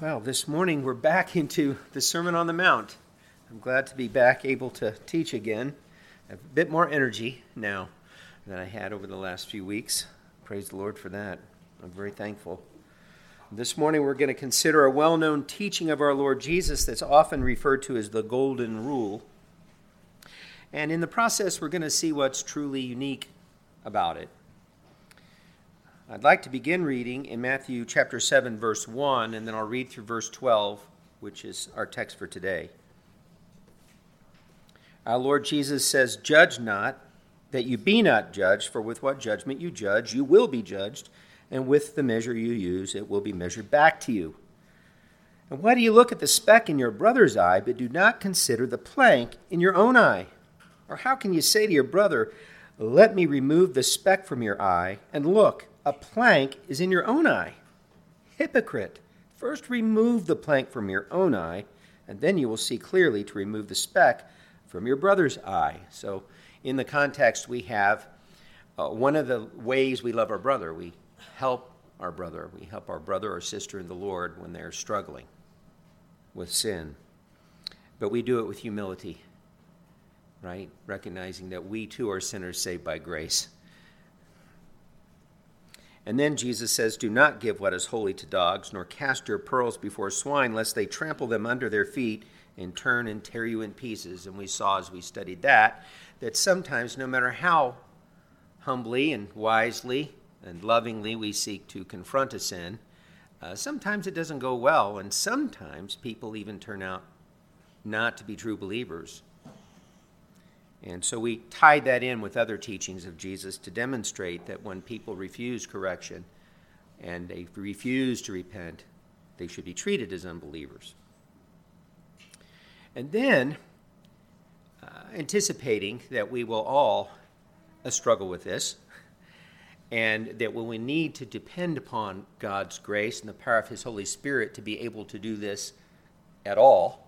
Well, this morning we're back into the Sermon on the Mount. I'm glad to be back able to teach again. A bit more energy now than I had over the last few weeks. Praise the Lord for that. I'm very thankful. This morning we're going to consider a well known teaching of our Lord Jesus that's often referred to as the Golden Rule. And in the process, we're going to see what's truly unique about it. I'd like to begin reading in Matthew chapter 7, verse 1, and then I'll read through verse 12, which is our text for today. Our Lord Jesus says, Judge not, that you be not judged, for with what judgment you judge, you will be judged, and with the measure you use, it will be measured back to you. And why do you look at the speck in your brother's eye, but do not consider the plank in your own eye? Or how can you say to your brother, Let me remove the speck from your eye, and look, a plank is in your own eye. Hypocrite, first remove the plank from your own eye, and then you will see clearly to remove the speck from your brother's eye. So, in the context, we have uh, one of the ways we love our brother. We help our brother. We help our brother or sister in the Lord when they're struggling with sin. But we do it with humility, right? Recognizing that we too are sinners saved by grace. And then Jesus says, Do not give what is holy to dogs, nor cast your pearls before swine, lest they trample them under their feet and turn and tear you in pieces. And we saw as we studied that, that sometimes, no matter how humbly and wisely and lovingly we seek to confront a sin, uh, sometimes it doesn't go well, and sometimes people even turn out not to be true believers. And so we tied that in with other teachings of Jesus to demonstrate that when people refuse correction and they refuse to repent, they should be treated as unbelievers. And then, uh, anticipating that we will all uh, struggle with this, and that when we need to depend upon God's grace and the power of His Holy Spirit to be able to do this at all,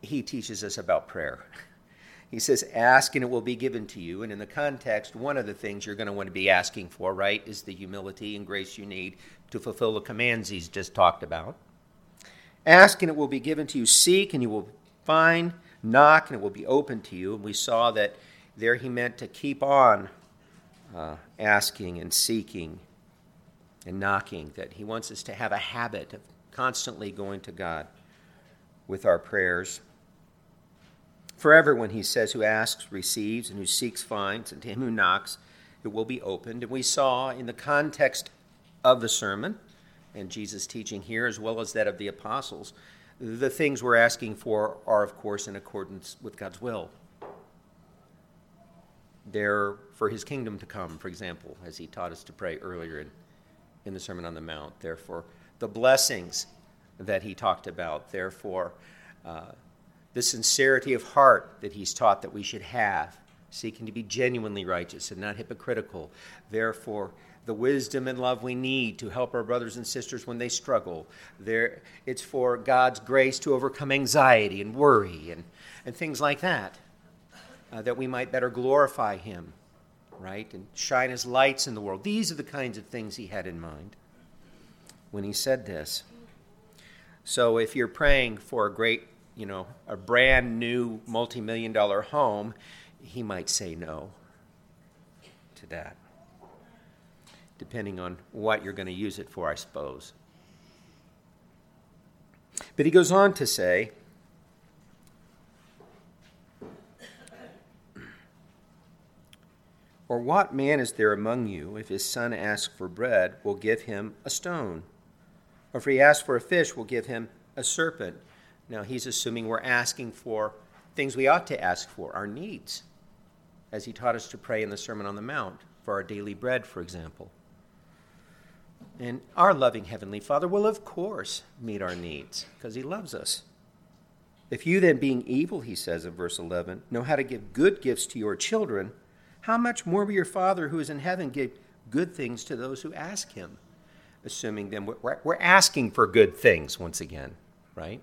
He teaches us about prayer. He says, Ask and it will be given to you. And in the context, one of the things you're going to want to be asking for, right, is the humility and grace you need to fulfill the commands he's just talked about. Ask and it will be given to you. Seek and you will find. Knock and it will be open to you. And we saw that there he meant to keep on uh, asking and seeking and knocking, that he wants us to have a habit of constantly going to God with our prayers. For everyone, he says, who asks receives, and who seeks finds, and to him who knocks it will be opened. And we saw in the context of the sermon and Jesus' teaching here, as well as that of the apostles, the things we're asking for are, of course, in accordance with God's will. They're for his kingdom to come, for example, as he taught us to pray earlier in, in the Sermon on the Mount. Therefore, the blessings that he talked about. Therefore, uh, the sincerity of heart that he's taught that we should have, seeking to be genuinely righteous and not hypocritical. Therefore, the wisdom and love we need to help our brothers and sisters when they struggle. There, it's for God's grace to overcome anxiety and worry and, and things like that, uh, that we might better glorify Him, right? And shine His lights in the world. These are the kinds of things He had in mind when He said this. So if you're praying for a great you know, a brand new multi million dollar home, he might say no to that, depending on what you're going to use it for, I suppose. But he goes on to say, Or what man is there among you, if his son asks for bread, will give him a stone? Or if he asks for a fish, will give him a serpent? Now, he's assuming we're asking for things we ought to ask for, our needs, as he taught us to pray in the Sermon on the Mount, for our daily bread, for example. And our loving Heavenly Father will, of course, meet our needs because He loves us. If you then, being evil, he says in verse 11, know how to give good gifts to your children, how much more will your Father who is in heaven give good things to those who ask Him? Assuming then we're, we're asking for good things once again, right?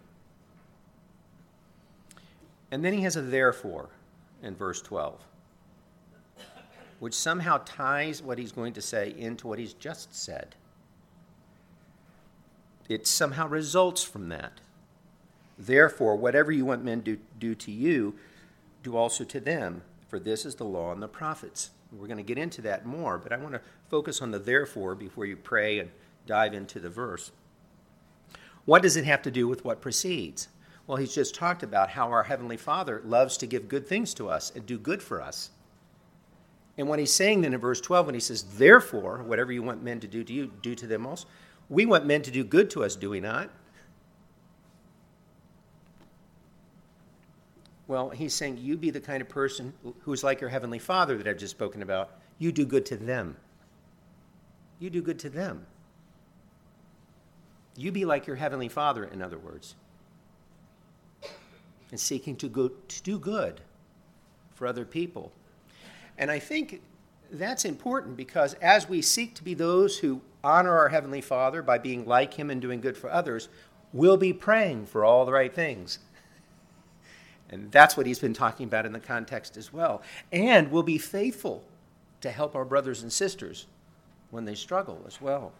And then he has a therefore in verse 12, which somehow ties what he's going to say into what he's just said. it somehow results from that. Therefore, whatever you want men to do to you, do also to them, for this is the law and the prophets. We're going to get into that more, but I want to focus on the therefore before you pray and dive into the verse. What does it have to do with what precedes? Well, he's just talked about how our Heavenly Father loves to give good things to us and do good for us. And what he's saying then in verse 12, when he says, Therefore, whatever you want men to do to you, do to them also, we want men to do good to us, do we not? Well, he's saying, You be the kind of person who's like your Heavenly Father that I've just spoken about. You do good to them. You do good to them. You be like your Heavenly Father, in other words, and seeking to, go, to do good for other people. And I think that's important because as we seek to be those who honor our Heavenly Father by being like Him and doing good for others, we'll be praying for all the right things. And that's what he's been talking about in the context as well. And we'll be faithful to help our brothers and sisters when they struggle as well.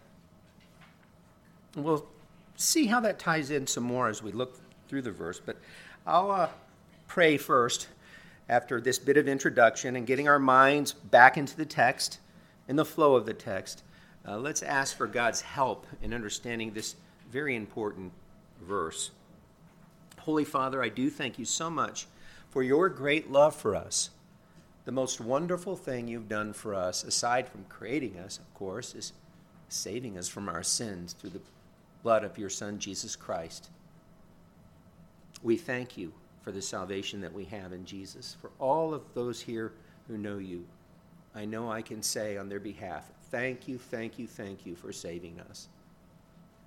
We'll see how that ties in some more as we look through the verse. But I'll uh, pray first after this bit of introduction and getting our minds back into the text and the flow of the text. Uh, let's ask for God's help in understanding this very important verse. Holy Father, I do thank you so much for your great love for us. The most wonderful thing you've done for us, aside from creating us, of course, is saving us from our sins through the blood of your Son, Jesus Christ. We thank you for the salvation that we have in Jesus. For all of those here who know you, I know I can say on their behalf, thank you, thank you, thank you for saving us,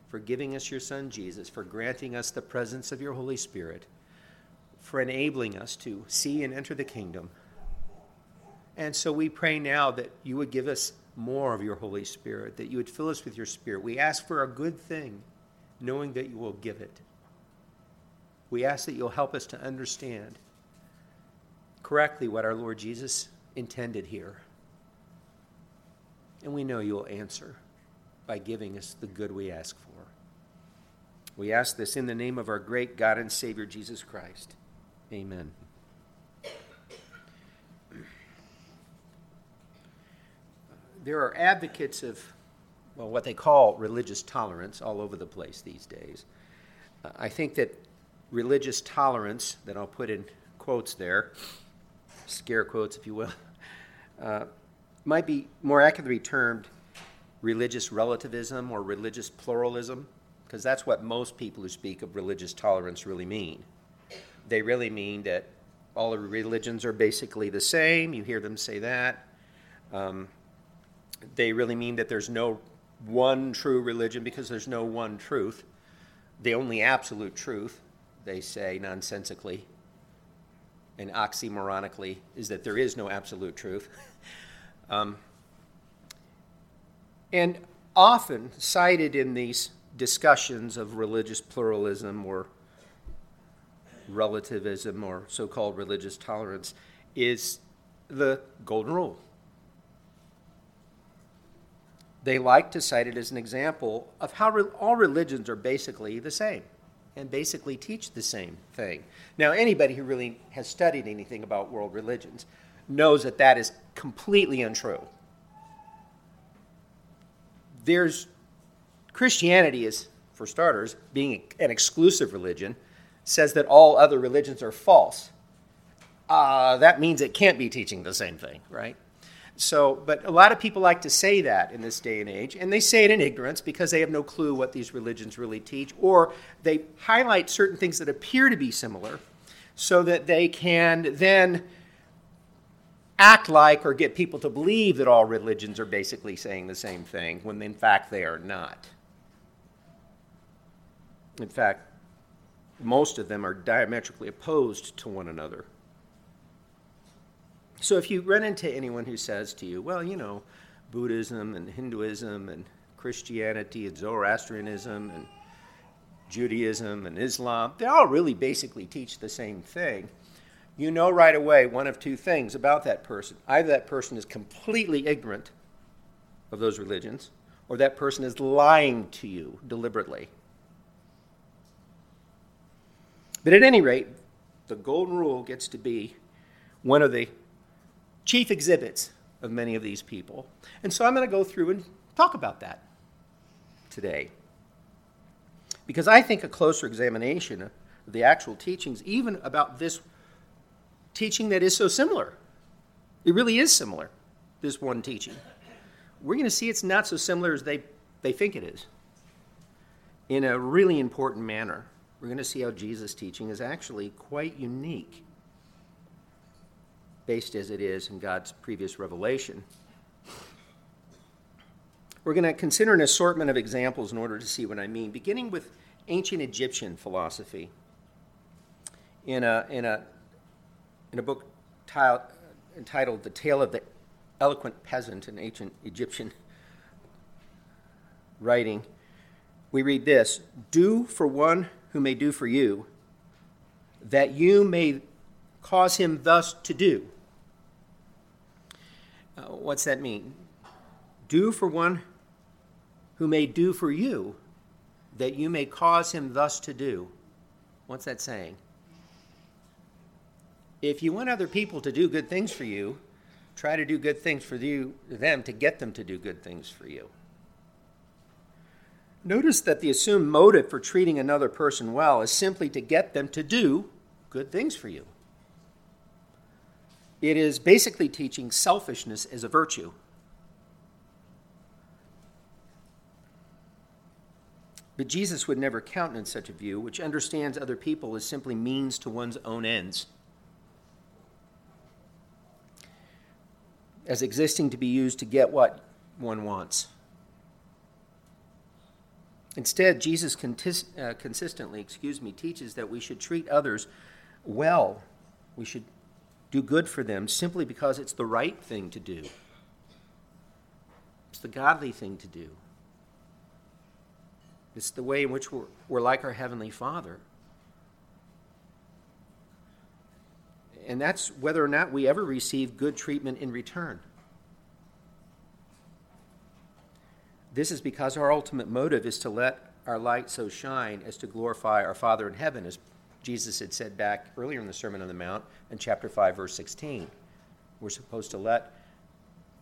for giving us your Son, Jesus, for granting us the presence of your Holy Spirit, for enabling us to see and enter the kingdom. And so we pray now that you would give us more of your Holy Spirit, that you would fill us with your Spirit. We ask for a good thing, knowing that you will give it. We ask that you'll help us to understand correctly what our Lord Jesus intended here. And we know you'll answer by giving us the good we ask for. We ask this in the name of our great God and Savior, Jesus Christ. Amen. there are advocates of, well, what they call religious tolerance all over the place these days. Uh, I think that religious tolerance, that I'll put in quotes there, scare quotes, if you will, uh, might be more accurately termed religious relativism or religious pluralism, because that's what most people who speak of religious tolerance really mean. They really mean that all religions are basically the same. You hear them say that. Um, they really mean that there's no one true religion because there's no one truth. The only absolute truth, they say nonsensically and oxymoronically, is that there is no absolute truth. um, and often cited in these discussions of religious pluralism or relativism or so called religious tolerance is the Golden Rule they like to cite it as an example of how re- all religions are basically the same and basically teach the same thing. Now, anybody who really has studied anything about world religions knows that that is completely untrue. There's Christianity is, for starters, being an exclusive religion, says that all other religions are false. Uh, that means it can't be teaching the same thing, right? So, but a lot of people like to say that in this day and age, and they say it in ignorance because they have no clue what these religions really teach, or they highlight certain things that appear to be similar so that they can then act like or get people to believe that all religions are basically saying the same thing when in fact they are not. In fact, most of them are diametrically opposed to one another. So if you run into anyone who says to you, well, you know, Buddhism and Hinduism and Christianity and Zoroastrianism and Judaism and Islam, they all really basically teach the same thing. You know right away one of two things about that person. Either that person is completely ignorant of those religions, or that person is lying to you deliberately. But at any rate, the golden rule gets to be one of the chief exhibits of many of these people. And so I'm going to go through and talk about that today. Because I think a closer examination of the actual teachings, even about this teaching that is so similar, it really is similar, this one teaching. We're going to see it's not so similar as they, they think it is in a really important manner. We're going to see how Jesus' teaching is actually quite unique, based as it is in God's previous revelation. We're going to consider an assortment of examples in order to see what I mean, beginning with ancient Egyptian philosophy. In a, in a, in a book entitled The Tale of the Eloquent Peasant, an ancient Egyptian writing, we read this Do for one who may do for you, that you may cause him thus to do. Uh, what's that mean? Do for one who may do for you, that you may cause him thus to do. What's that saying? If you want other people to do good things for you, try to do good things for you, them to get them to do good things for you. Notice that the assumed motive for treating another person well is simply to get them to do good things for you. It is basically teaching selfishness as a virtue. But Jesus would never countenance such a view, which understands other people as simply means to one's own ends, as existing to be used to get what one wants. Instead, Jesus uh, consistently, excuse me, teaches that we should treat others well. We should do good for them simply because it's the right thing to do. It's the godly thing to do. It's the way in which we're, we're like our Heavenly Father. And that's whether or not we ever receive good treatment in return. This is because our ultimate motive is to let our light so shine as to glorify our Father in heaven, as Jesus had said back earlier in the Sermon on the Mount in chapter 5, verse 16. We're supposed to let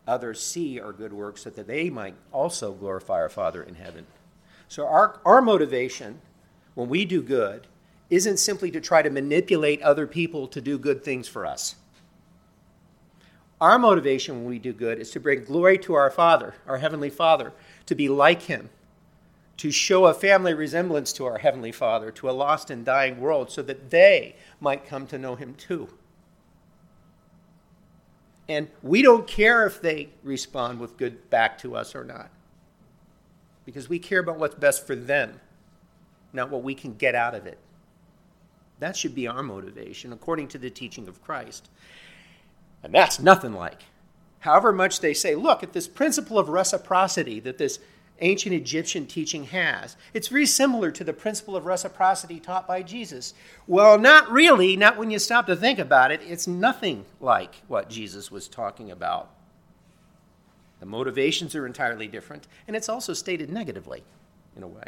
others see our good works so that they might also glorify our Father in heaven. So, our, our motivation when we do good isn't simply to try to manipulate other people to do good things for us. Our motivation when we do good is to bring glory to our Father, our Heavenly Father, to be like Him, to show a family resemblance to our Heavenly Father, to a lost and dying world, so that they might come to know Him too. And we don't care if they respond with good back to us or not, because we care about what's best for them, not what we can get out of it. That should be our motivation, according to the teaching of Christ. And that's nothing like however much they say, look at this principle of reciprocity that this ancient Egyptian teaching has. It's very similar to the principle of reciprocity taught by Jesus. Well, not really, not when you stop to think about it. It's nothing like what Jesus was talking about. The motivations are entirely different, and it's also stated negatively in a way.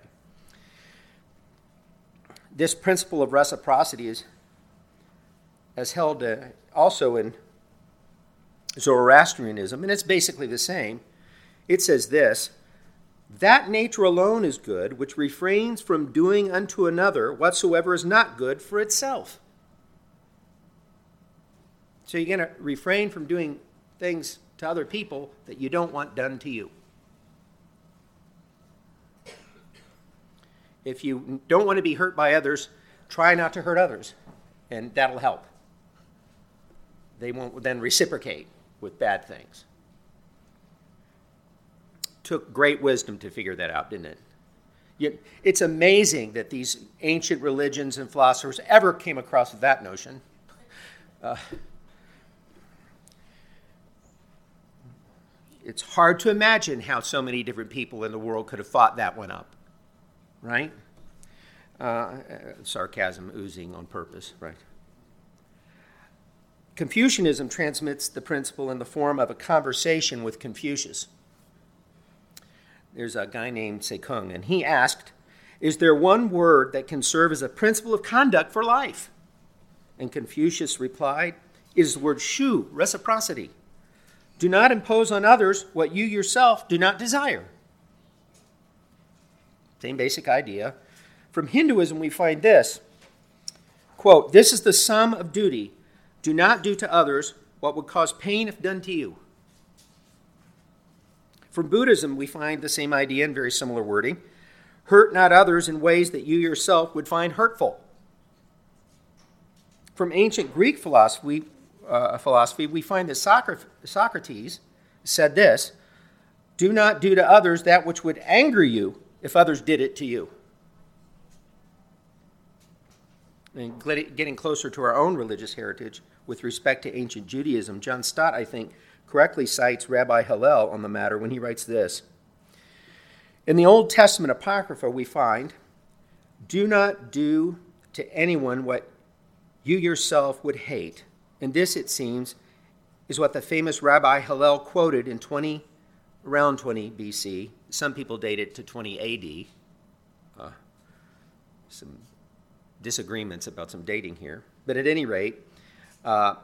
This principle of reciprocity is as held uh, also in Zoroastrianism, and it's basically the same. It says this That nature alone is good, which refrains from doing unto another whatsoever is not good for itself. So you're going to refrain from doing things to other people that you don't want done to you. If you don't want to be hurt by others, try not to hurt others, and that'll help. They won't then reciprocate with bad things. Took great wisdom to figure that out, didn't it? It's amazing that these ancient religions and philosophers ever came across that notion. Uh, it's hard to imagine how so many different people in the world could have fought that one up, right? Uh, sarcasm oozing on purpose, right? Confucianism transmits the principle in the form of a conversation with Confucius. There's a guy named Sekung, and he asked, Is there one word that can serve as a principle of conduct for life? And Confucius replied, It is the word shu, reciprocity. Do not impose on others what you yourself do not desire. Same basic idea. From Hinduism, we find this quote, This is the sum of duty. Do not do to others what would cause pain if done to you. From Buddhism, we find the same idea in very similar wording. Hurt not others in ways that you yourself would find hurtful. From ancient Greek philosophy, uh, philosophy we find that Socrates said this Do not do to others that which would anger you if others did it to you. And getting closer to our own religious heritage with respect to ancient Judaism, John Stott, I think, correctly cites Rabbi Hillel on the matter when he writes this in the Old Testament Apocrypha, we find, Do not do to anyone what you yourself would hate. And this, it seems, is what the famous Rabbi Hillel quoted in 20, around 20 BC. Some people date it to 20 AD. Uh, some disagreements about some dating here. But at any rate, uh,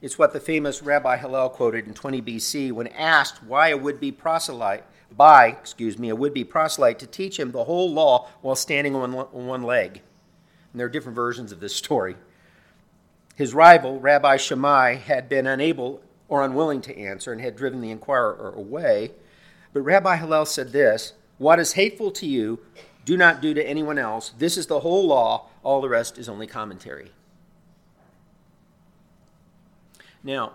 it's what the famous Rabbi Hillel quoted in 20 BC when asked why a would be proselyte by, excuse me, a would be proselyte to teach him the whole law while standing on one leg. And there are different versions of this story. His rival, Rabbi Shammai, had been unable or unwilling to answer and had driven the inquirer away. But Rabbi Hillel said this What is hateful to you, do not do to anyone else. This is the whole law, all the rest is only commentary. Now,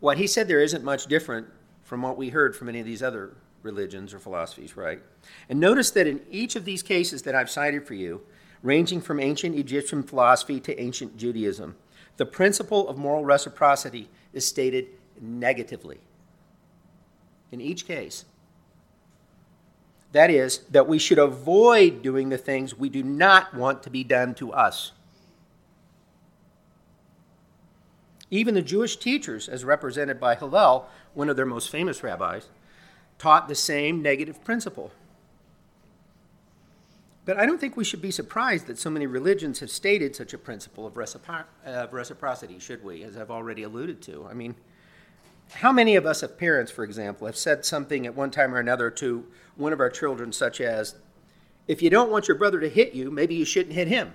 what he said there isn't much different from what we heard from any of these other religions or philosophies, right? And notice that in each of these cases that I've cited for you, ranging from ancient Egyptian philosophy to ancient Judaism, the principle of moral reciprocity is stated negatively. In each case, that is, that we should avoid doing the things we do not want to be done to us. Even the Jewish teachers, as represented by Hillel, one of their most famous rabbis, taught the same negative principle. But I don't think we should be surprised that so many religions have stated such a principle of, recipro- of reciprocity, should we, as I've already alluded to? I mean, how many of us, as parents, for example, have said something at one time or another to one of our children, such as, if you don't want your brother to hit you, maybe you shouldn't hit him?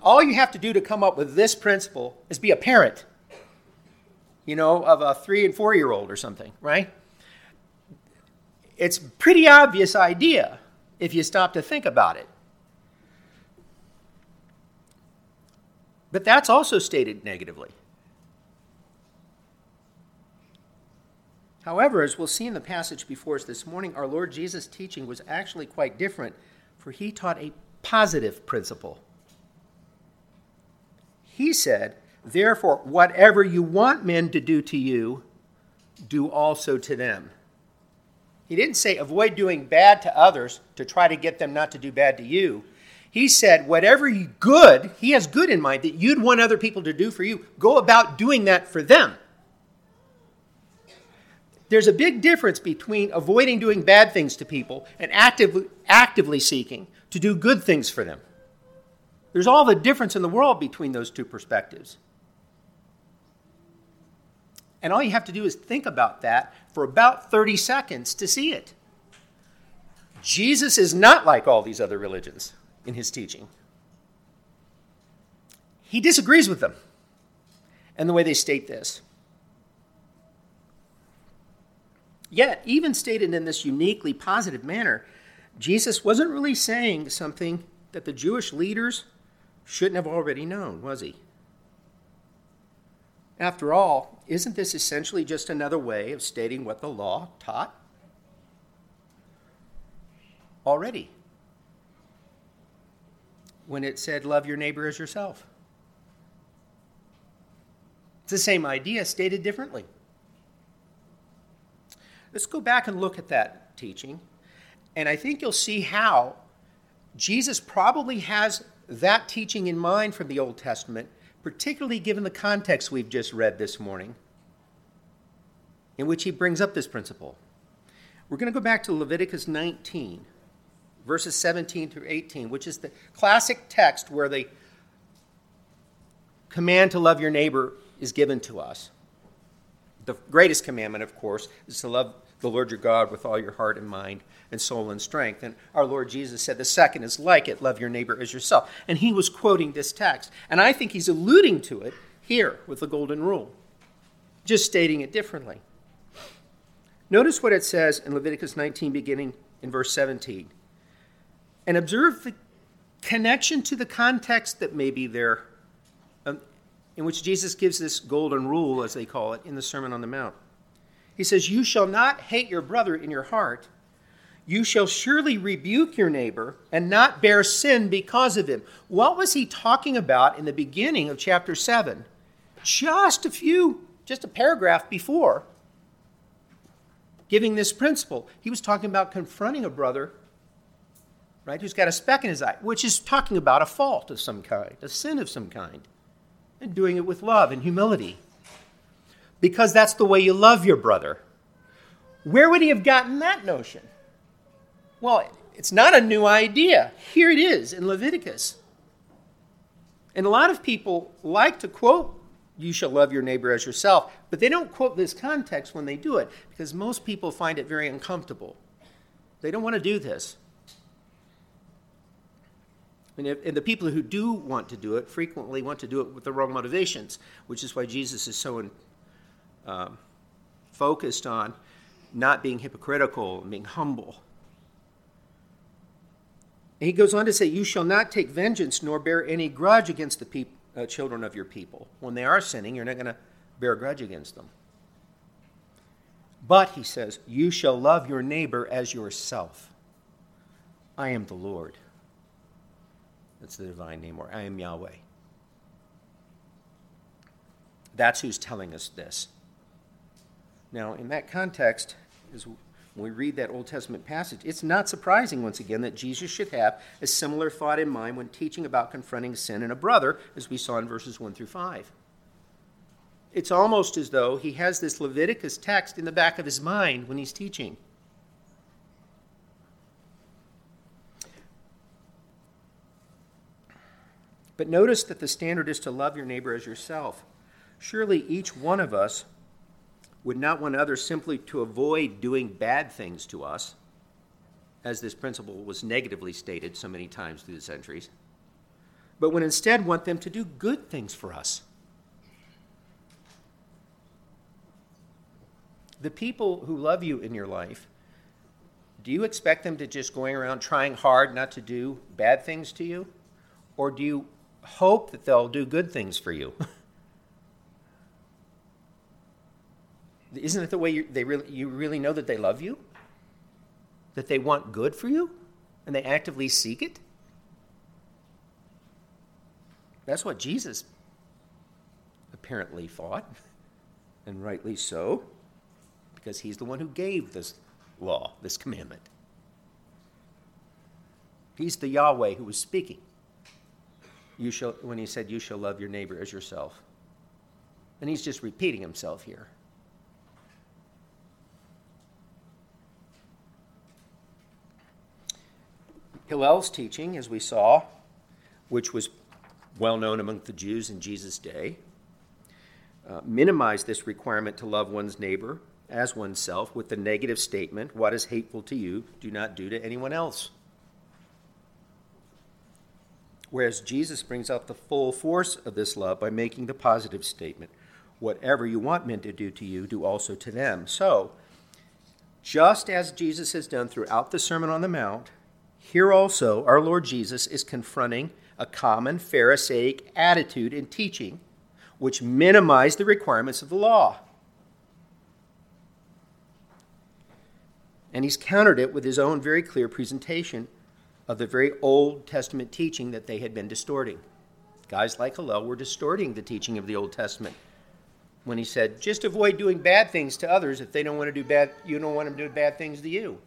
All you have to do to come up with this principle is be a parent you know, of a three and four year old or something, right? It's a pretty obvious idea if you stop to think about it. But that's also stated negatively. However, as we'll see in the passage before us this morning, our Lord Jesus' teaching was actually quite different, for he taught a positive principle. He said, Therefore, whatever you want men to do to you, do also to them. He didn't say avoid doing bad to others to try to get them not to do bad to you. He said, whatever good, he has good in mind that you'd want other people to do for you, go about doing that for them. There's a big difference between avoiding doing bad things to people and actively, actively seeking to do good things for them. There's all the difference in the world between those two perspectives. And all you have to do is think about that for about 30 seconds to see it. Jesus is not like all these other religions in his teaching. He disagrees with them and the way they state this. Yet, even stated in this uniquely positive manner, Jesus wasn't really saying something that the Jewish leaders shouldn't have already known, was he? After all, isn't this essentially just another way of stating what the law taught? Already. When it said, love your neighbor as yourself. It's the same idea stated differently. Let's go back and look at that teaching, and I think you'll see how Jesus probably has that teaching in mind from the Old Testament particularly given the context we've just read this morning, in which he brings up this principle. We're going to go back to Leviticus 19, verses 17 through 18, which is the classic text where the command to love your neighbor is given to us. The greatest commandment, of course, is to love the Lord your God with all your heart and mind and soul and strength. And our Lord Jesus said the second is like it love your neighbor as yourself. And he was quoting this text. And I think he's alluding to it here with the golden rule, just stating it differently. Notice what it says in Leviticus 19, beginning in verse 17. And observe the connection to the context that may be there, um, in which Jesus gives this golden rule, as they call it, in the Sermon on the Mount. He says, You shall not hate your brother in your heart. You shall surely rebuke your neighbor and not bear sin because of him. What was he talking about in the beginning of chapter 7? Just a few, just a paragraph before, giving this principle. He was talking about confronting a brother, right, who's got a speck in his eye, which is talking about a fault of some kind, a sin of some kind, and doing it with love and humility because that's the way you love your brother. Where would he have gotten that notion? Well, it's not a new idea. Here it is in Leviticus. And a lot of people like to quote, You shall love your neighbor as yourself, but they don't quote this context when they do it because most people find it very uncomfortable. They don't want to do this. And, if, and, the people who do want to do it frequently want to do it with the wrong motivations, which is why Jesus is so um, focused on not being hypocritical and being humble. And he goes on to say, You shall not take vengeance nor bear any grudge against the peop- uh, children of your people. When they are sinning, you're not going to bear a grudge against them. But, he says, you shall love your neighbor as yourself. I am the Lord. That's the divine name, or I am Yahweh. That's who's telling us this. Now, in that context, as we read that Old Testament passage, it's not surprising, once again, that Jesus should have a similar thought in mind when teaching about confronting sin in a brother, as we saw in verses 1 through 5. It's almost as though he has this Leviticus text in the back of his mind when he's teaching. But notice that the standard is to love your neighbor as yourself. Surely each one of us would not want others simply to avoid doing bad things to us, as this principle was negatively stated so many times through the centuries, but would instead want them to do good things for us. The people who love you in your life, do you expect them to just going around trying hard not to do bad things to you? Or do you hope that they'll do good things for you? Isn't it the way you, they really, you really know that they love you? That they want good for you? And they actively seek it? That's what Jesus apparently thought, and rightly so, because he's the one who gave this law, this commandment. He's the Yahweh who was speaking. You shall, when he said, You shall love your neighbor as yourself. And he's just repeating himself here. Hillel's teaching, as we saw, which was well known among the Jews in Jesus' day, uh, minimized this requirement to love one's neighbor as oneself with the negative statement, What is hateful to you, do not do to anyone else. Whereas Jesus brings out the full force of this love by making the positive statement, Whatever you want men to do to you, do also to them. So, just as Jesus has done throughout the Sermon on the Mount, here also, our Lord Jesus is confronting a common Pharisaic attitude in teaching, which minimized the requirements of the law. And he's countered it with his own very clear presentation of the very Old Testament teaching that they had been distorting. Guys like Hillel were distorting the teaching of the Old Testament when he said, just avoid doing bad things to others if they don't want to do bad, you don't want them to do bad things to you.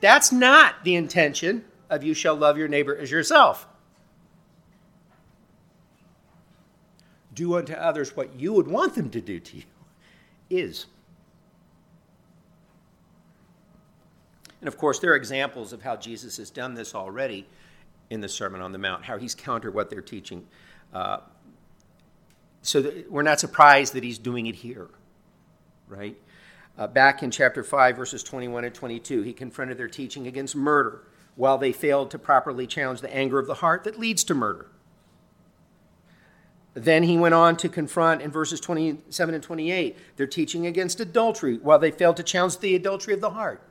That's not the intention of you shall love your neighbor as yourself. Do unto others what you would want them to do to you is. And of course, there are examples of how Jesus has done this already in the Sermon on the Mount, how he's countered what they're teaching. Uh, so we're not surprised that he's doing it here, right? Uh, back in chapter 5, verses 21 and 22, he confronted their teaching against murder while they failed to properly challenge the anger of the heart that leads to murder. Then he went on to confront in verses 27 and 28 their teaching against adultery while they failed to challenge the adultery of the heart.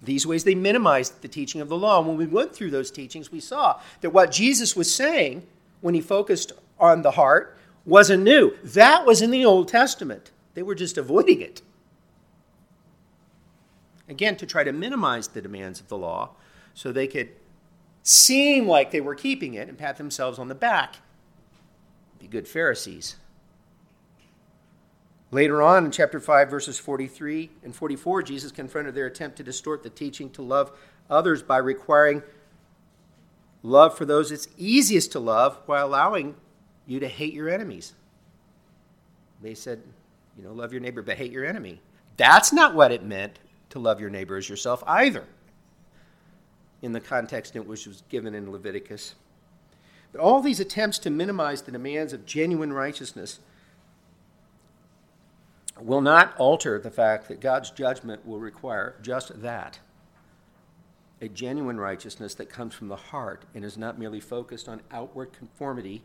These ways they minimized the teaching of the law. And when we went through those teachings, we saw that what Jesus was saying when he focused on the heart wasn't new. That was in the Old Testament. They were just avoiding it. Again, to try to minimize the demands of the law so they could seem like they were keeping it and pat themselves on the back. Be good Pharisees. Later on in chapter 5, verses 43 and 44, Jesus confronted their attempt to distort the teaching to love others by requiring love for those it's easiest to love while allowing you to hate your enemies. They said, you know, love your neighbor but hate your enemy. That's not what it meant to love your neighbor as yourself either in the context in which it was given in Leviticus. But all these attempts to minimize the demands of genuine righteousness will not alter the fact that God's judgment will require just that a genuine righteousness that comes from the heart and is not merely focused on outward conformity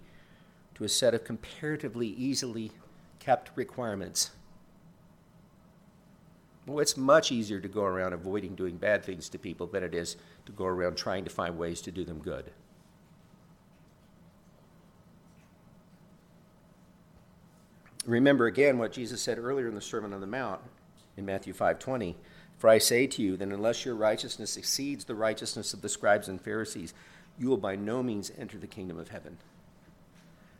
to a set of comparatively easily kept requirements. Well, it's much easier to go around avoiding doing bad things to people than it is to go around trying to find ways to do them good. Remember again what Jesus said earlier in the Sermon on the Mount in Matthew 5:20, "For I say to you that unless your righteousness exceeds the righteousness of the scribes and Pharisees, you will by no means enter the kingdom of heaven."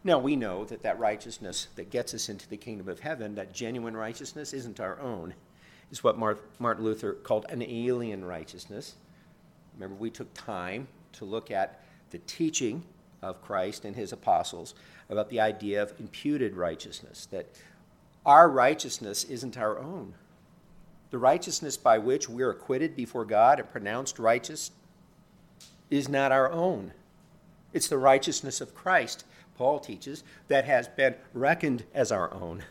Now we know that that righteousness that gets us into the kingdom of heaven, that genuine righteousness isn't our own. Is what Martin Luther called an alien righteousness. Remember, we took time to look at the teaching of Christ and his apostles about the idea of imputed righteousness, that our righteousness isn't our own. The righteousness by which we're acquitted before God and pronounced righteous is not our own. It's the righteousness of Christ, Paul teaches, that has been reckoned as our own.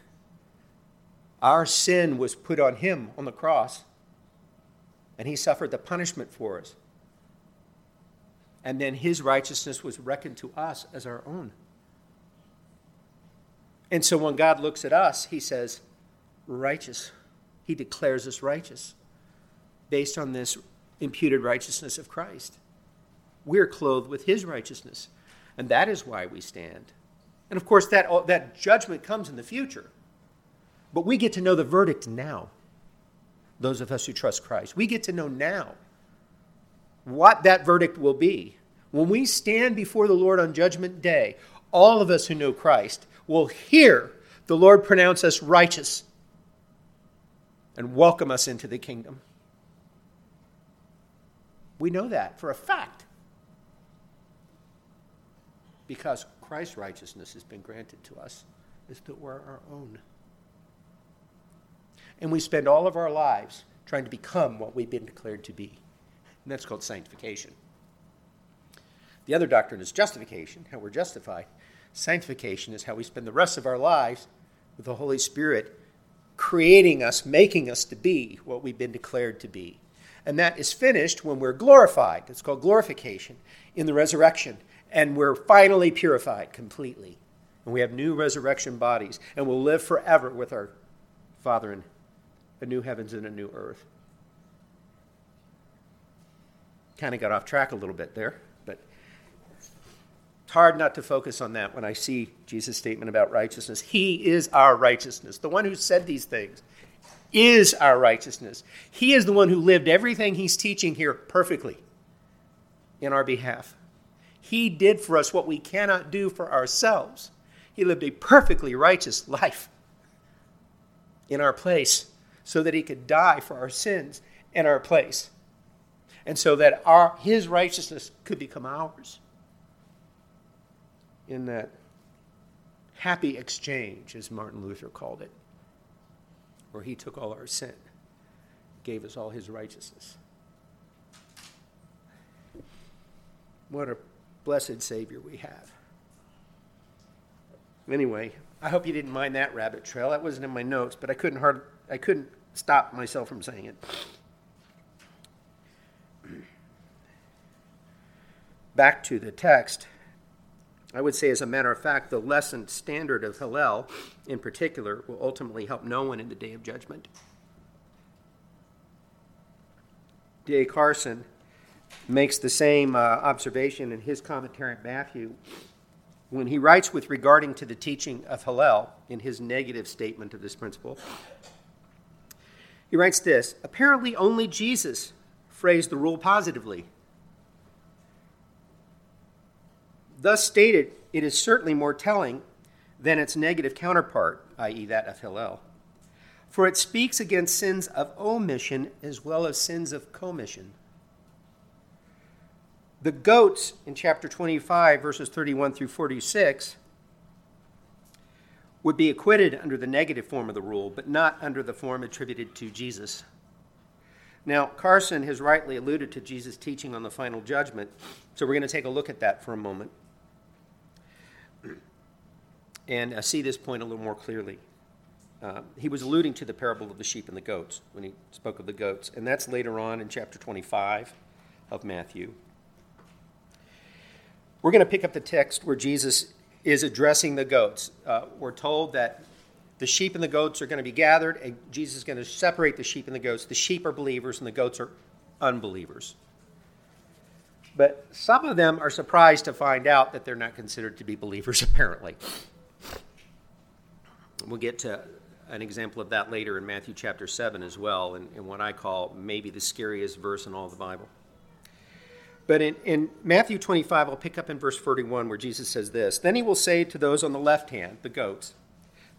Our sin was put on him on the cross, and he suffered the punishment for us and then his righteousness was reckoned to us as our own. And so when God looks at us, he says, righteous. He declares us righteous based on this imputed righteousness of Christ. We're clothed with his righteousness, and that is why we stand. And of course, that, that judgment comes in the future. But we get to know the verdict now, those of us who trust Christ. We get to know now what that verdict will be. When we stand before the Lord on Judgment Day, all of us who know Christ will hear the Lord pronounce us righteous and welcome us into the kingdom. We know that for a fact because Christ's righteousness has been granted to us as though we're our own. And we spend all of our lives trying to become what we've been declared to be. And that's called sanctification. The other doctrine is justification, how we're justified. Sanctification is how we spend the rest of our lives with the Holy Spirit creating us, making us to be what we've been declared to be. And that is finished when we're glorified. It's called glorification in the resurrection. And we're finally purified completely. And we have new resurrection bodies. And we'll live forever with our Father in a new heavens and a new earth kind of got off track a little bit there, but it's hard not to focus on that when I see Jesus' statement about righteousness. He is our righteousness. The one who said these things is our righteousness. He is the one who lived everything he's teaching here perfectly in our behalf. He did for us what we cannot do for ourselves. He lived a perfectly righteous life in our place so that he could die for our sins in our place and so that our, his righteousness could become ours in that happy exchange, as Martin Luther called it, where he took all our sin gave us all his righteousness. What a blessed Savior we have. Anyway, I hope you didn't mind that rabbit trail. That wasn't in my notes, but I couldn't hard I couldn't stop myself from saying it. Back to the text. I would say, as a matter of fact, the lessened standard of Hillel, in particular, will ultimately help no one in the day of judgment. D.A. Carson makes the same uh, observation in his commentary on Matthew when he writes with regarding to the teaching of Hillel in his negative statement of this principle. He writes this Apparently, only Jesus phrased the rule positively. Thus stated, it is certainly more telling than its negative counterpart, i.e., that of Hillel. For it speaks against sins of omission as well as sins of commission. The goats in chapter 25, verses 31 through 46, would be acquitted under the negative form of the rule, but not under the form attributed to Jesus. Now, Carson has rightly alluded to Jesus' teaching on the final judgment, so we're going to take a look at that for a moment and uh, see this point a little more clearly. Uh, he was alluding to the parable of the sheep and the goats when he spoke of the goats, and that's later on in chapter 25 of Matthew. We're going to pick up the text where Jesus is addressing the goats. Uh, we're told that the sheep and the goats are going to be gathered, and Jesus is going to separate the sheep and the goats. The sheep are believers, and the goats are unbelievers. But some of them are surprised to find out that they're not considered to be believers, apparently. We'll get to an example of that later in Matthew chapter 7 as well, in, in what I call maybe the scariest verse in all the Bible. But in, in Matthew 25, I'll pick up in verse 41 where Jesus says this Then he will say to those on the left hand, the goats,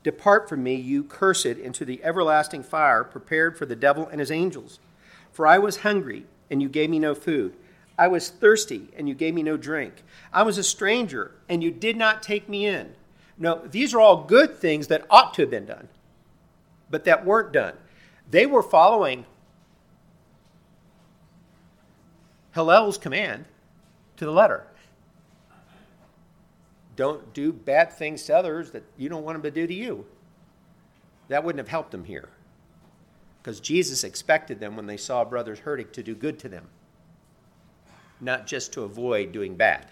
Depart from me, you cursed, into the everlasting fire prepared for the devil and his angels. For I was hungry, and you gave me no food. I was thirsty, and you gave me no drink. I was a stranger, and you did not take me in. No, these are all good things that ought to have been done, but that weren't done. They were following Hillel's command to the letter. Don't do bad things to others that you don't want them to do to you. That wouldn't have helped them here. Because Jesus expected them when they saw brothers hurting to do good to them, not just to avoid doing bad.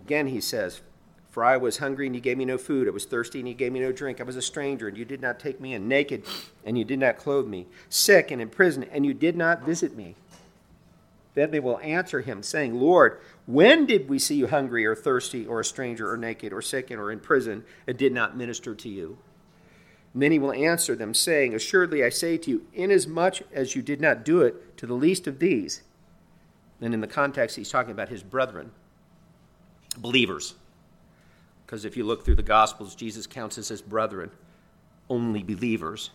Again, he says, For I was hungry, and you gave me no food. I was thirsty, and you gave me no drink. I was a stranger, and you did not take me in. Naked, and you did not clothe me. Sick and in prison, and you did not visit me. Then they will answer him, saying, Lord, when did we see you hungry, or thirsty, or a stranger, or naked, or sick, or in prison, and did not minister to you? Many will answer them, saying, Assuredly I say to you, inasmuch as you did not do it to the least of these, and in the context, he's talking about his brethren believers. Because if you look through the Gospels, Jesus counts us as brethren, only believers.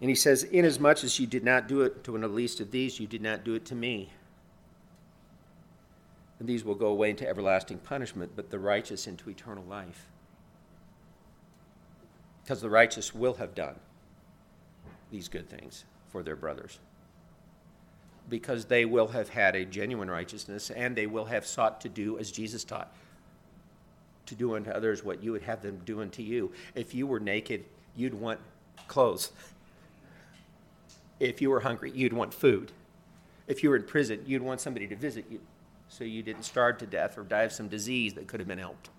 And he says, Inasmuch as you did not do it to one of the least of these, you did not do it to me. And these will go away into everlasting punishment, but the righteous into eternal life. Because the righteous will have done these good things for their brothers because they will have had a genuine righteousness and they will have sought to do as Jesus taught to do unto others what you would have them do unto you. If you were naked, you'd want clothes. If you were hungry, you'd want food. If you were in prison, you'd want somebody to visit you so you didn't starve to death or die of some disease that could have been helped.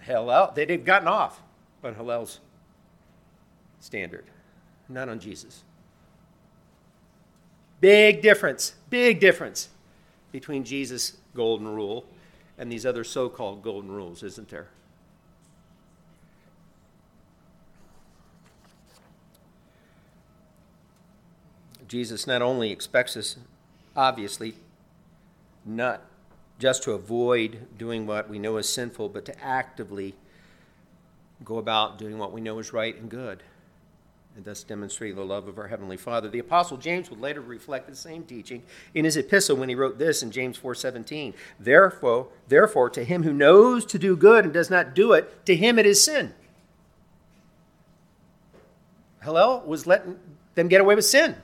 Hillel, they'd have gotten off but Hillel's standard, not on Jesus. Big difference, big difference between Jesus' golden rule and these other so called golden rules, isn't there? Jesus not only expects us, obviously, not just to avoid doing what we know is sinful, but to actively go about doing what we know is right and good and thus demonstrating the love of our Heavenly Father. The Apostle James would later reflect the same teaching in his epistle when he wrote this in James 4:17. Therefore, therefore, to him who knows to do good and does not do it, to him it is sin. Hillel was letting them get away with sin.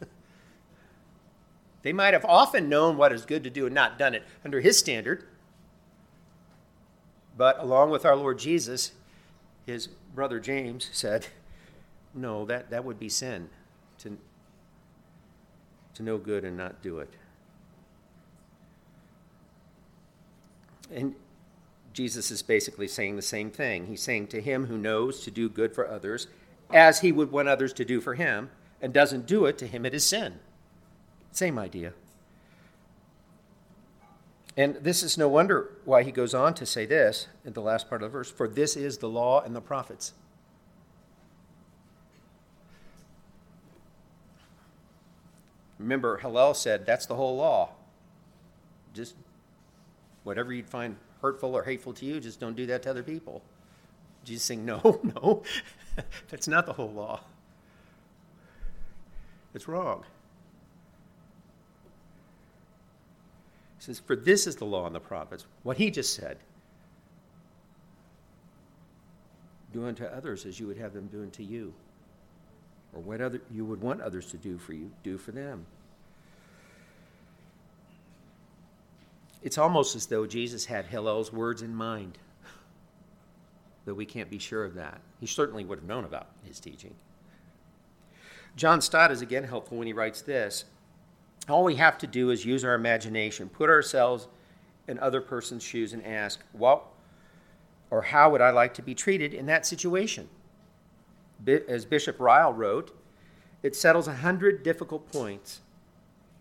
they might have often known what is good to do and not done it under his standard. But along with our Lord Jesus, his brother James said, no, that, that would be sin to, to know good and not do it. And Jesus is basically saying the same thing. He's saying to him who knows to do good for others as he would want others to do for him and doesn't do it, to him it is sin. Same idea. And this is no wonder why he goes on to say this in the last part of the verse For this is the law and the prophets. Remember, Hillel said that's the whole law. Just whatever you'd find hurtful or hateful to you, just don't do that to other people. Jesus saying, no, no, that's not the whole law. It's wrong. He says, For this is the law and the prophets. What he just said. Do unto others as you would have them do unto you or what other you would want others to do for you, do for them. It's almost as though Jesus had Hillel's words in mind, though we can't be sure of that. He certainly would have known about his teaching. John Stott is again helpful when he writes this All we have to do is use our imagination, put ourselves in other person's shoes, and ask, What or how would I like to be treated in that situation? As Bishop Ryle wrote, it settles a hundred difficult points.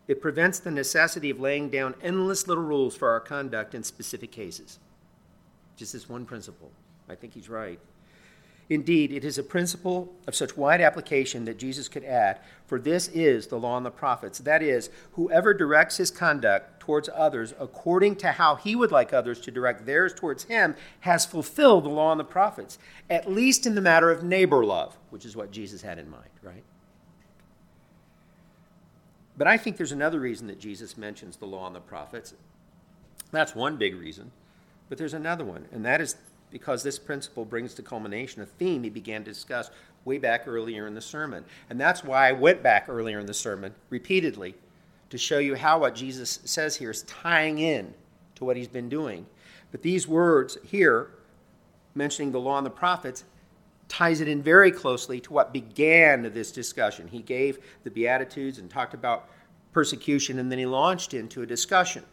It prevents the necessity of laying down endless little rules for our conduct in specific cases. Just this one principle. I think he's right. Indeed, it is a principle of such wide application that Jesus could add, for this is the law and the prophets. That is, whoever directs his conduct towards others according to how he would like others to direct theirs towards him has fulfilled the law and the prophets, at least in the matter of neighbor love, which is what Jesus had in mind, right? But I think there's another reason that Jesus mentions the law and the prophets. That's one big reason. But there's another one, and that is because this principle brings to culmination a theme he began to discuss way back earlier in the sermon. And that's why I went back earlier in the sermon repeatedly to show you how what Jesus says here is tying in to what he's been doing. But these words here, mentioning the law and the prophets, ties it in very closely to what began this discussion. He gave the Beatitudes and talked about persecution, and then he launched into a discussion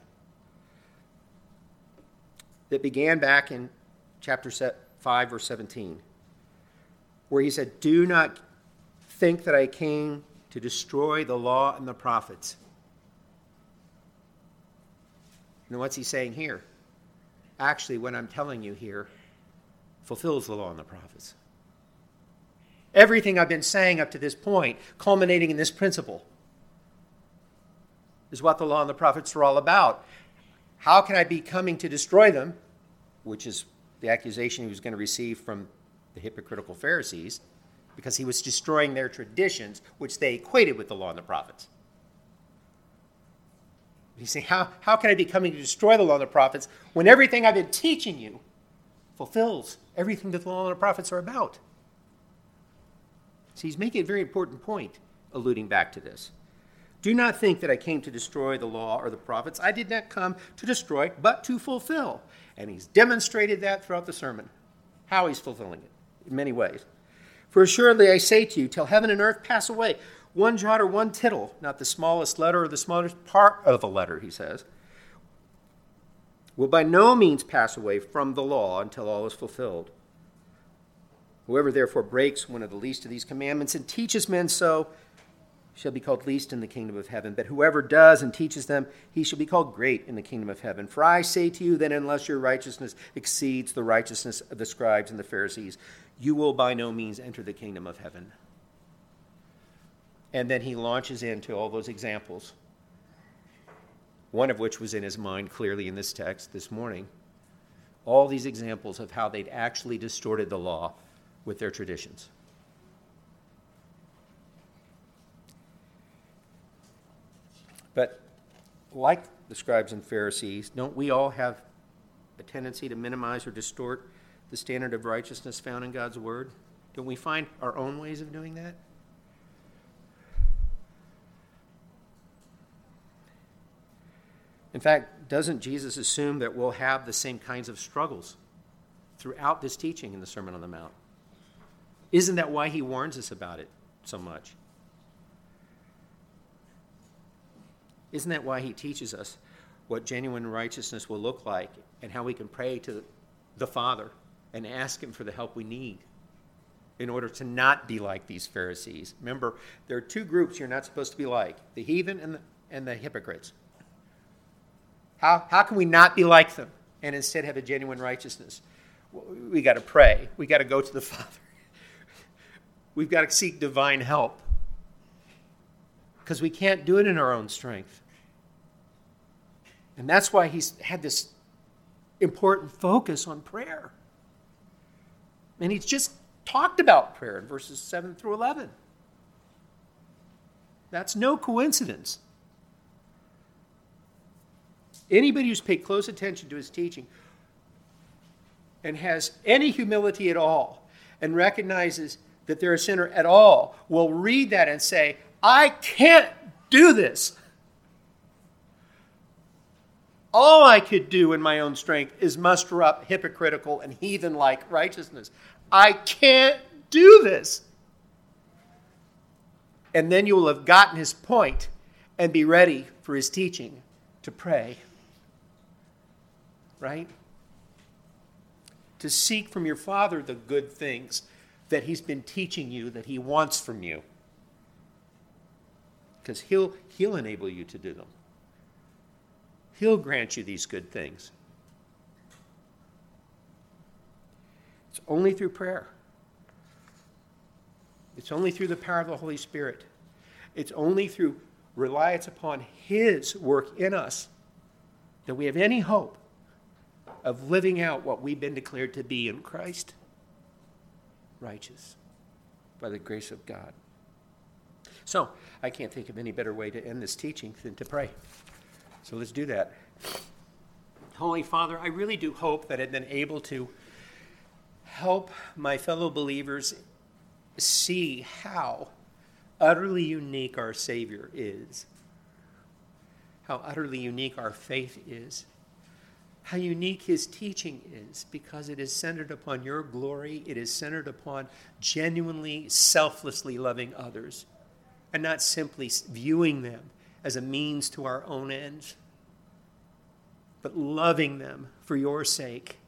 that began back in chapter 5, verse 17, where he said, Do not think that I came to destroy the law and the prophets. And what's he saying here? Actually, what I'm telling you here fulfills the law and the prophets. Everything I've been saying up to this point, culminating in this principle, is what the law and the prophets are all about. How can I be coming to destroy them, which is the accusation he was going to receive from the hypocritical Pharisees because he was destroying their traditions, which they equated with the law and the prophets. You see, how, how can I be coming to destroy the law and the prophets when everything I've been teaching you fulfills everything that the law and the prophets are about? See, he's making a very important point, alluding back to this. Do not think that I came to destroy the law or the prophets. I did not come to destroy, but to fulfill. And he's demonstrated that throughout the sermon, how he's fulfilling it in many ways. For assuredly I say to you, till heaven and earth pass away, one jot or one tittle, not the smallest letter or the smallest part of a letter, he says, will by no means pass away from the law until all is fulfilled. Whoever therefore breaks one of the least of these commandments and teaches men so, shall be called least in the kingdom of heaven. But whoever does and teaches them, he shall be called great in the kingdom of heaven. For I say to you that unless your righteousness exceeds the righteousness of the scribes and the Pharisees, you will by no means enter the kingdom of heaven. And then he launches into all those examples, one of which was in his mind clearly in this text this morning. All these examples of how they'd actually distorted the law with their traditions. But like the scribes and Pharisees, don't we all have a tendency to minimize or distort the standard of righteousness found in God's Word? Don't we find our own ways of doing that? In fact, doesn't Jesus assume that we'll have the same kinds of struggles throughout this teaching in the Sermon on the Mount? Isn't that why he warns us about it so much? Isn't that why he teaches us what genuine righteousness will look like and how we can pray to the Father and ask him for the help we need in order to not be like these Pharisees? Remember, there are two groups you're not supposed to be like the heathen and the, and the hypocrites. How, how can we not be like them and instead have a genuine righteousness? We got to pray. We got to go to the Father. We've got to seek divine help because we can't do it in our own strength. And that's why he's had this important focus on prayer. And he's just talked about prayer in verses 7 through 11. That's no coincidence. Anybody who's paid close attention to his teaching and has any humility at all and recognizes that they're a sinner at all will read that and say, I can't do this. All I could do in my own strength is muster up hypocritical and heathen like righteousness. I can't do this. And then you will have gotten his point and be ready for his teaching to pray right? To seek from your Father the good things that He's been teaching you that He wants from you. Because he'll, he'll enable you to do them, He'll grant you these good things. It's only through prayer. It's only through the power of the Holy Spirit. It's only through reliance upon His work in us that we have any hope of living out what we've been declared to be in Christ righteous by the grace of God. So, I can't think of any better way to end this teaching than to pray. So let's do that. Holy Father, I really do hope that I've been able to help my fellow believers see how utterly unique our Savior is, how utterly unique our faith is how unique his teaching is because it is centered upon your glory, it is centered upon genuinely, selflessly loving others, and not simply viewing them as a means to our own ends, but loving them for your sake,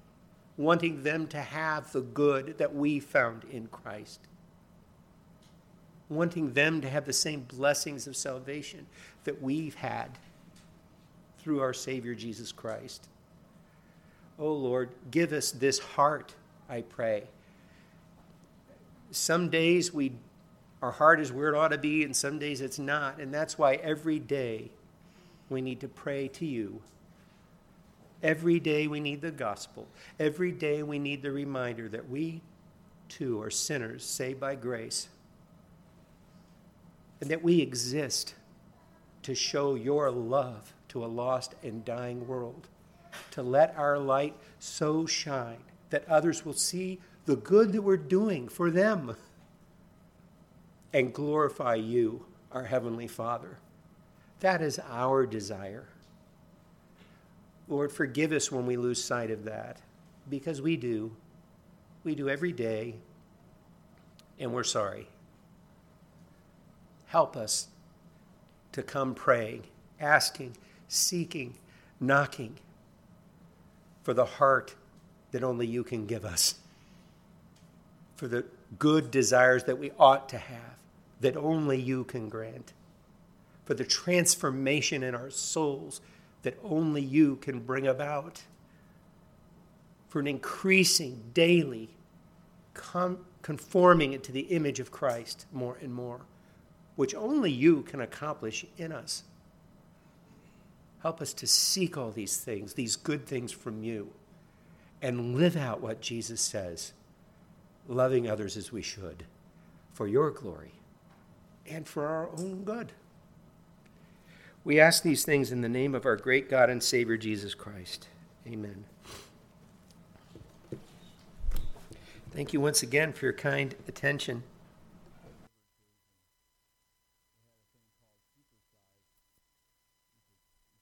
wanting them to have the good that we found in Christ. Wanting them to have the same blessings of salvation that we've had through our Savior Jesus Christ. Oh Lord, give us this heart, I pray. Some days we our heart is where it ought to be, and some days it's not. And that's why every day we need to pray to you. Every day we need the gospel. Every day we need the reminder that we too are sinners saved by grace. And that we exist to show your love to a lost and dying world to let our light so shine that others will see the good that we're doing for them and glorify you, our Heavenly Father. That is our desire. Lord, forgive us when we lose sight of that, because we do. We do every day, and we're sorry. Help us to come praying, asking, seeking, knocking for the heart that only you can give us, for the good desires that we ought to have that only you can grant, for the transformation in our souls that only you can bring about, for an increasing daily conforming it to the image of Christ more and more, which only you can accomplish in us. Help us to seek all these things, these good things from you, and live out what Jesus says, loving others as we should, for your glory and for our own good. We ask these things in the name of our great God and Savior, Jesus Christ. Amen. Thank you once again for your kind attention.